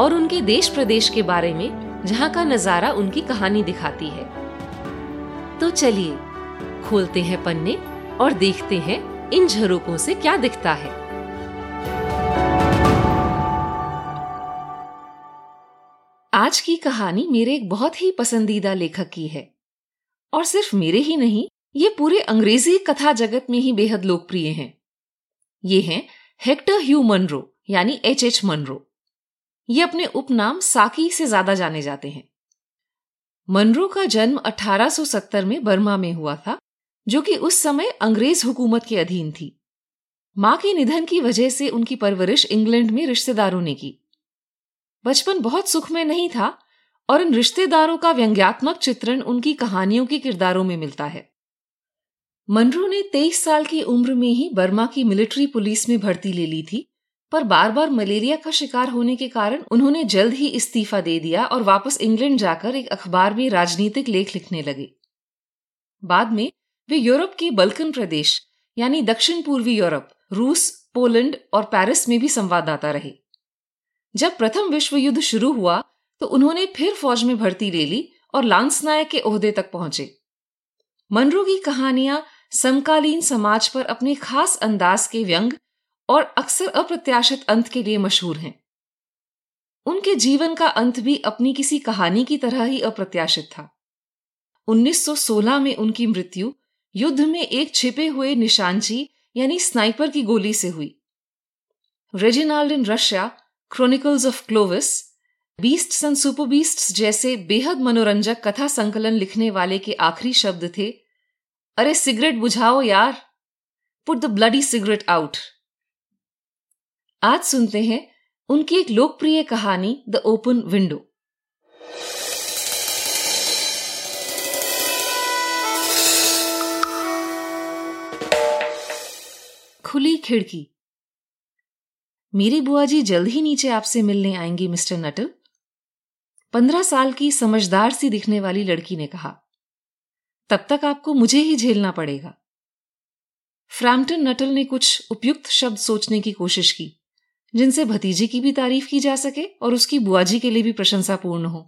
और उनके देश प्रदेश के बारे में जहाँ का नज़ारा उनकी कहानी दिखाती है। तो चलिए, खोलते हैं पन्ने और देखते हैं इन झरोकों से क्या दिखता है। आज की कहानी मेरे एक बहुत ही पसंदीदा लेखक की है। और सिर्फ़ मेरे ही नहीं, ये पूरे अंग्रेज़ी कथा जगत में ही बेहद लोकप्रिय हैं। ये हैं हेक्टर ह्यू मनरो, यानी एच एच मनरो। ये अपने उपनाम साकी से ज़्यादा जाने जाते हैं। मनरो का जन्म 1870 में बर्मा में हुआ था, जो कि उस समय अंग्रेज़ हुकूमत के अधीन थी। माँ के निधन की वजह से उनकी परवरिश इंग्लैंड में रिश्तेदारों ने की। बचपन बहुत सुख में नहीं था, और इन रिश्तेदारों का व्यंग्यात्मक चित्रण उनकी कहानियों के किरदारों में मिलता है। मनरू ने तेईस साल की उम्र में ही बर्मा की मिलिट्री पुलिस में भर्ती ले ली थी पर बार बार मलेरिया का शिकार होने के कारण उन्होंने जल्द ही इस्तीफा दे दिया और वापस इंग्लैंड जाकर एक अखबार में राजनीतिक लेख लिखने लगे। बाद में वे यूरोप के बल्कन प्रदेश, यानी दक्षिण पूर्वी यूरोप, रूस, पोलैंड और पेरिस में भी संवाददाता रहे। जब प्रथम विश्व युद्ध शुरू हुआ तो उन्होंने फिर फौज में भर्ती ले ली और लांस नायक के ओहदे तक पहुँचे। मनरू की कहानियाँ समकालीन समाज पर अपने खास अंदाज के व्यंग और अक्सर अप्रत्याशित अंत के लिए मशहूर हैं। उनके जीवन का अंत भी अपनी किसी कहानी की तरह ही अप्रत्याशित था। 1916 में उनकी मृत्यु युद्ध में एक छिपे हुए निशानची यानी स्नाइपर की गोली से हुई। Reginald in Russia chronicles of Clovis beast and super जैसे बेहद मनोरंजक कथा संकलन लिखने वाले के आखिरी शब्द थे, अरे सिगरेट बुझाओ यार, put the bloody cigarette out. आज सुनते हैं उनकी एक लोकप्रिय कहानी द ओपन विंडो खुली खिड़की। मेरी बुआ जी जल्द ही नीचे आपसे मिलने आएँगी, मिस्टर नटल। पंद्रह साल की समझदार सी दिखने वाली लड़की ने कहा, तब तक आपको मुझे ही झेलना पड़ेगा। फ्रैम्पटन नटल ने कुछ उपयुक्त शब्द सोचने की कोशिश की। जिनसे भतीजे की भी तारीफ़ की जा सके और उसकी बुआजी के लिए भी प्रशंसापूर्ण हो।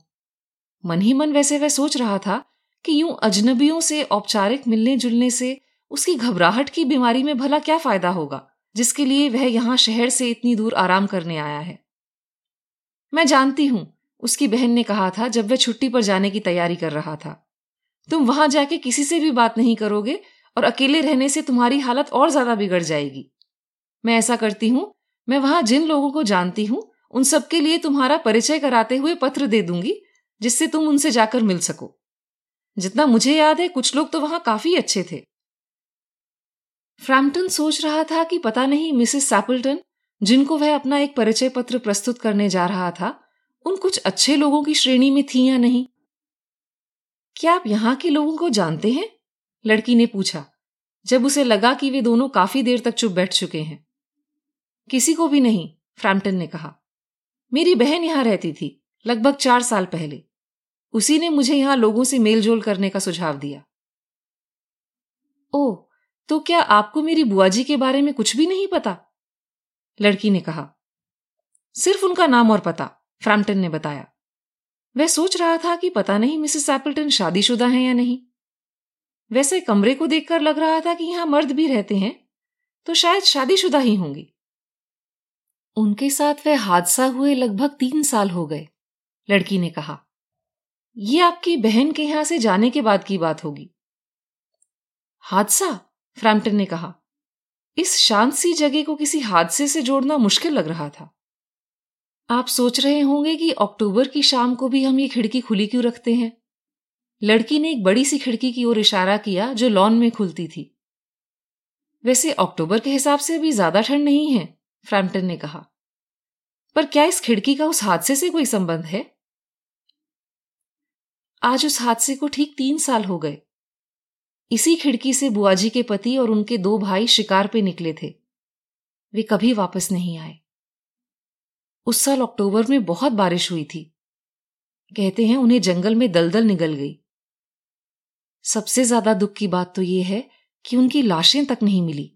मन ही मन वैसे वह सोच रहा था कि यूँ अजनबियों से औपचारिक मिलने जुलने से उसकी घबराहट की बीमारी में भला क्या फ़ायदा होगा, जिसके लिए वह यहाँ शहर से इतनी दूर आराम करने आया है। मैं जानती हूँ, उसकी बहन ने कहा था जब वह छुट्टी पर जाने की तैयारी कर रहा था। तुम वहाँ जाके किसी से भी बात नहीं करोगे और अकेले रहने से तुम्हारी हालत और ज़्यादा बिगड़ जाएगी। मैं ऐसा करती हूँ मैं वहाँ जिन लोगों को जानती हूँ, उन सबके लिए तुम्हारा परिचय कराते हुए पत्र दे दूँगी, जिससे तुम उनसे जाकर मिल सको। जितना मुझे याद है, कुछ लोग तो वहाँ काफ़ी अच्छे थे। फ्रैम्पटन सोच रहा था कि पता नहीं मिसेस सैपल्टन, जिनको वह अपना एक परिचय पत्र प्रस्तुत करने जा रहा था, उन कुछ अच्छे लोगों की श्रेणी में थी या नहीं? क्या आप यहाँ के लोगों को जानते हैं? लड़की ने पूछा। जब उसे लगा कि वे दोनों काफ़ी देर तक चुप बैठ चुके हैं। किसी को भी नहीं, फ्रैम्पटन ने कहा। मेरी बहन यहाँ रहती थी, लगभग चार साल पहले। उसी ने मुझे यहाँ लोगों से मेलजोल करने का सुझाव दिया। ओ तो क्या आपको मेरी बुआजी के बारे में कुछ भी नहीं पता? लड़की ने कहा। सिर्फ़ उनका नाम और पता, फ्रैम्पटन ने बताया। वह सोच रहा था कि पता नहीं मिसेस एप्पल्टन शादीशुदा हैं या नहीं। वैसे कमरे को देखकर लग रहा था कि यहाँ मर्द भी रहते हैं तो शायद शादीशुदा ही होंगी। उनके साथ वह हादसा हुए लगभग तीन साल हो गए, लड़की ने कहा। यह आपकी बहन के यहाँ से जाने के बाद की बात होगी। हादसा? फ्रैम्पटन ने कहा। इस शांत सी जगह को किसी हादसे से जोड़ना मुश्किल लग रहा था। आप सोच रहे होंगे कि अक्टूबर की शाम को भी हम ये खिड़की खुली क्यों रखते हैं? लड़की ने एक बड़ी सी खिड़की की ओर इशारा किया जो लॉन में खुलती थी। वैसे अक्टूबर के हिसाब से अभी ज़्यादा ठंड नहीं है। फ्रैम्पटन ने कहा। पर क्या इस खिड़की का उस हादसे से कोई संबंध है? आज उस हादसे को ठीक तीन साल हो गए। इसी खिड़की से बुआजी के पति और उनके दो भाई शिकार पे निकले थे। वे कभी वापस नहीं आए। उस साल अक्टूबर में बहुत बारिश हुई थी। कहते हैं उन्हें जंगल में दलदल निगल गई। सबसे ज़्यादा दुख की बात तो यह है कि उनकी लाशें तक नहीं मिली।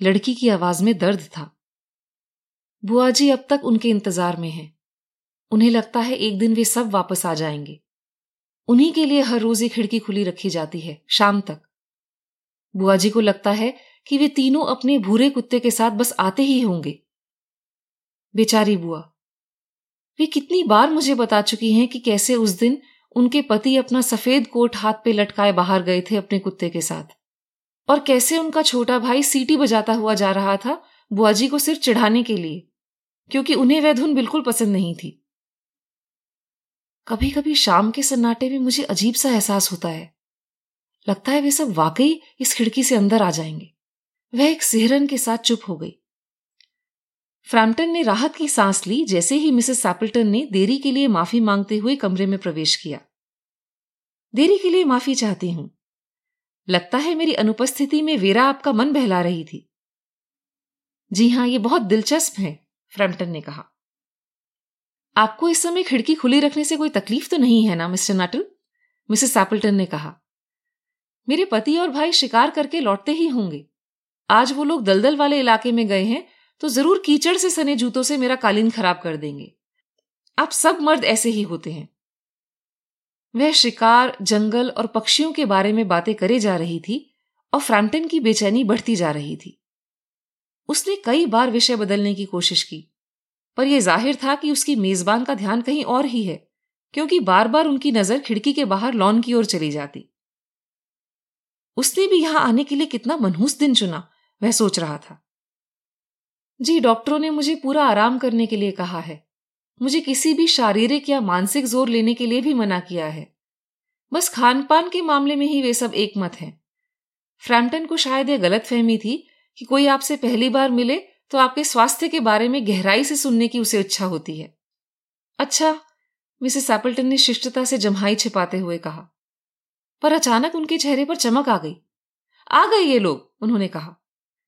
लड़की की आवाज़ में दर्द था। बुआ जी अब तक उनके इंतज़ार में हैं। उन्हें लगता है एक दिन वे सब वापस आ जाएँगे। उन्हीं के लिए हर रोज ये खिड़की खुली रखी जाती है, शाम तक। बुआ जी को लगता है कि वे तीनों अपने भूरे कुत्ते के साथ बस आते ही होंगे। बेचारी बुआ, वे कितनी बार मुझे बता चुकी हैं कि कैसे उस दिन उनके पति अपना सफ़ेद कोट हाथ पे लटकाए बाहर गए थे अपने कुत्ते के साथ। और कैसे उनका छोटा भाई सीटी बजाता हुआ जा रहा था बुआजी को सिर्फ़ चढ़ाने के लिए, क्योंकि उन्हें वह धुन बिल्कुल पसंद नहीं थी। कभी कभी शाम के सन्नाटे में मुझे अजीब सा एहसास होता है। लगता है वे सब वाकई इस खिड़की से अंदर आ जाएँगे। वह एक सिहरन के साथ चुप हो गई। फ्रैम्पटन ने राहत की सांस ली, जैसे ही मिसेस सैपल्टन ने देरी के लिए माफ़ी मांगते हुए कमरे में प्रवेश किया। देरी के लिए माफ़ी चाहती हूँ लगता है मेरी अनुपस्थिति में वेरा आपका मन बहला रही थी। जी हाँ, ये बहुत दिलचस्प है, फ्रैम्पटन ने कहा। आपको इस समय खिड़की खुली रखने से कोई तकलीफ़ तो नहीं है ना, मिस्टर नटल? मिसेस सैपल्टन ने कहा। मेरे पति और भाई शिकार करके लौटते ही होंगे। आज वो लोग दलदल वाले इलाके में गए हैं तो ज़रूर कीचड़ से सने जूतों से मेरा कालीन खराब कर देंगे। आप सब मर्द ऐसे ही होते हैं। वह शिकार, जंगल और पक्षियों के बारे में बातें करे जा रही थी और फ्रैम्पटन की बेचैनी बढ़ती जा रही थी। उसने कई बार विषय बदलने की कोशिश की, पर यह ज़ाहिर था कि उसकी मेजबान का ध्यान कहीं और ही है, क्योंकि बार बार उनकी नज़र खिड़की के बाहर लॉन की ओर चली जाती। उसने भी यहाँ आने के लिए कितना मनहूस दिन चुना, वह सोच रहा था। जी, डॉक्टरों ने मुझे पूरा आराम करने के लिए कहा है। मुझे किसी भी शारीरिक या मानसिक ज़ोर लेने के लिए भी मना किया है। बस खान पान के मामले में ही वे सब एक मत हैं। फ्रैम्पटन को शायद यह गलत फहमी थी कि कोई आपसे पहली बार मिले तो आपके स्वास्थ्य के बारे में गहराई से सुनने की उसे इच्छा होती है। अच्छा मिसेस एपल्टन ने शिष्टता से जमहाई छिपाते हुए कहा। पर अचानक उनके चेहरे पर चमक आ गई। आ गए ये लोग, उन्होंने कहा।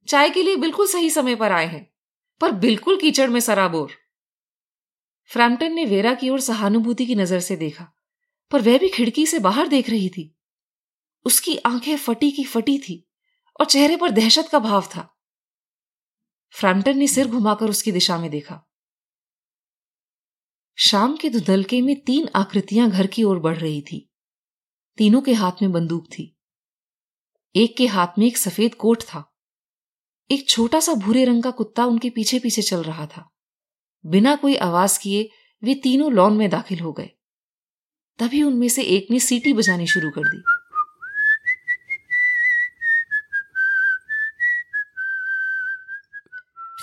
चाय के लिए बिल्कुल सही समय पर आए हैं। पर बिल्कुल कीचड़ में सराबोर। फ्रैम्पटन ने वेरा की ओर सहानुभूति की नज़र से देखा, पर वह भी खिड़की से बाहर देख रही थी। उसकी आँखें फटी की फटी थी और चेहरे पर दहशत का भाव था। फ्रैम्पटन ने सिर घुमाकर उसकी दिशा में देखा। शाम के धुंधलके में तीन आकृतियाँ घर की ओर बढ़ रही थी। तीनों के हाथ में बंदूक थी। एक के हाथ में एक सफ़ेद कोट था। एक छोटा सा भूरे रंग का कुत्ता उनके पीछे पीछे चल रहा था। बिना कोई आवाज़ किए वे तीनों लॉन में दाखिल हो गए। तभी उनमें से एक ने सीटी बजानी शुरू कर दी।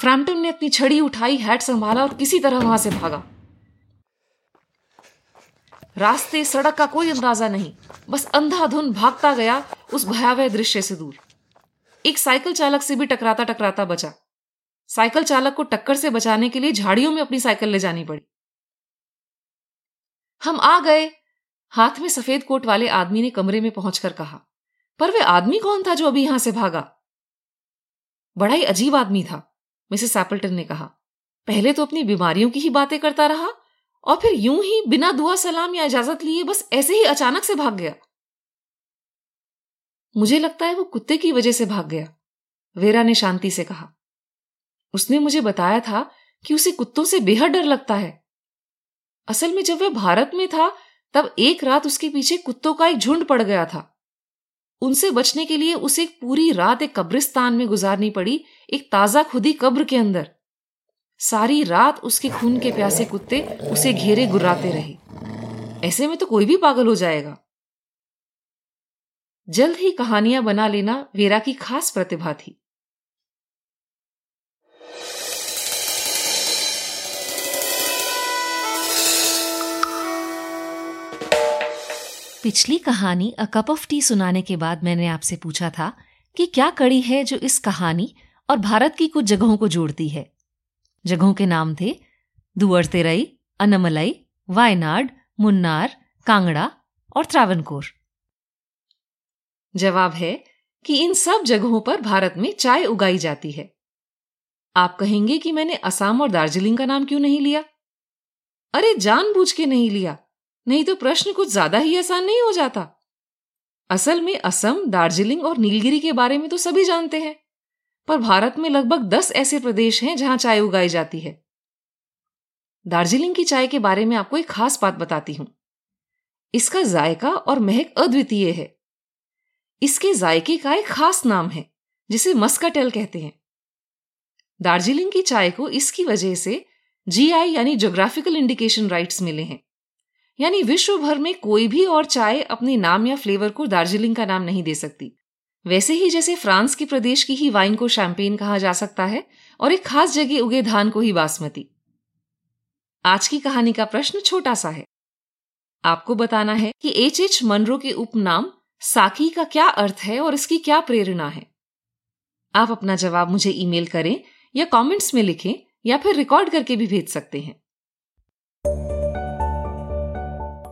फ्रैम्पटन ने अपनी छड़ी उठाई, हैट संभाला और किसी तरह वहाँ से भागा। रास्ते, सड़क का कोई अंदाज़ा नहीं, बस अंधाधुन भागता गया उस भयावह दृश्य से दूर। एक साइकिल चालक से भी टकराता टकराता बचा। साइकिल चालक को टक्कर से बचाने के लिए झाड़ियों में अपनी साइकिल ले जानी पड़ी। हम आ गए। हाथ में सफ़ेद कोट वाले आदमी ने कमरे में पहुंचकर कहा, पर वह आदमी कौन था जो अभी यहाँ से भागा? बड़ा ही अजीब आदमी था, मिसेस एपल्टन ने कहा। पहले तो अपनी बीमारियों की ही बातें करता रहा और फिर यूँ ही बिना दुआ सलाम या इजाज़त लिए बस ऐसे ही अचानक से भाग गया। मुझे लगता है वो कुत्ते की वजह से भाग गया, वेरा ने शांति से कहा। उसने मुझे बताया था कि उसे कुत्तों से बेहद डर लगता है। असल में जब वह भारत में था, तब एक रात उसके पीछे कुत्तों का एक झुंड पड़ गया था। उनसे बचने के लिए उसे एक पूरी रात एक कब्रिस्तान में गुजारनी पड़ी, एक ताज़ा खुदी कब्र के अंदर। सारी रात उसके खून के प्यासे कुत्ते उसे घेरे गुर्राते रहे। ऐसे में तो कोई भी पागल हो जाएगा। जल्द ही कहानियाँ बना लेना वेरा की खास प्रतिभा थी। पिछली कहानी अ कप ऑफ़ टी सुनाने के बाद मैंने आपसे पूछा था कि क्या कड़ी है जो इस कहानी और भारत की कुछ जगहों को जोड़ती है। जगहों के नाम थे दुअर तेरई अनमलई, वायनाड, मुन्नार, कांगड़ा और त्रावनकोर जवाब है कि इन सब जगहों पर भारत में चाय उगाई जाती है। आप कहेंगे कि मैंने असम और दार्जिलिंग का नाम क्यों नहीं लिया? अरे, जानबूझ के नहीं लिया। नहीं तो प्रश्न कुछ ज़्यादा ही आसान नहीं हो जाता। असल में असम, दार्जिलिंग और नीलगिरी के बारे में तो सभी जानते हैं, पर भारत में लगभग दस ऐसे प्रदेश हैं जहाँ चाय उगाई जाती है। दार्जिलिंग की चाय के बारे में आपको एक खास बात बताती हूँ। इसका जायका और महक अद्वितीय है। इसके जायके का एक खास नाम है, जिसे मस्काटेल कहते हैं। दार्जिलिंग की चाय को इसकी वजह से जीआई यानी जोग्राफिकल इंडिकेशन राइट्स मिले हैं। यानी विश्व भर में कोई भी और चाय अपने नाम या फ्लेवर को दार्जिलिंग का नाम नहीं दे सकती। वैसे ही जैसे फ्रांस के प्रदेश की ही वाइन को शैंपेन कहा जा सकता है और एक खास जगह उगे धान को ही बासमती। आज की कहानी का प्रश्न छोटा सा है। आपको बताना है कि एच एच मनरो के उपनाम साकी का क्या अर्थ है और इसकी क्या प्रेरणा है। आप अपना जवाब मुझे ईमेल करें या कमेंट्स में लिखें या फिर रिकॉर्ड करके भी भेज सकते हैं।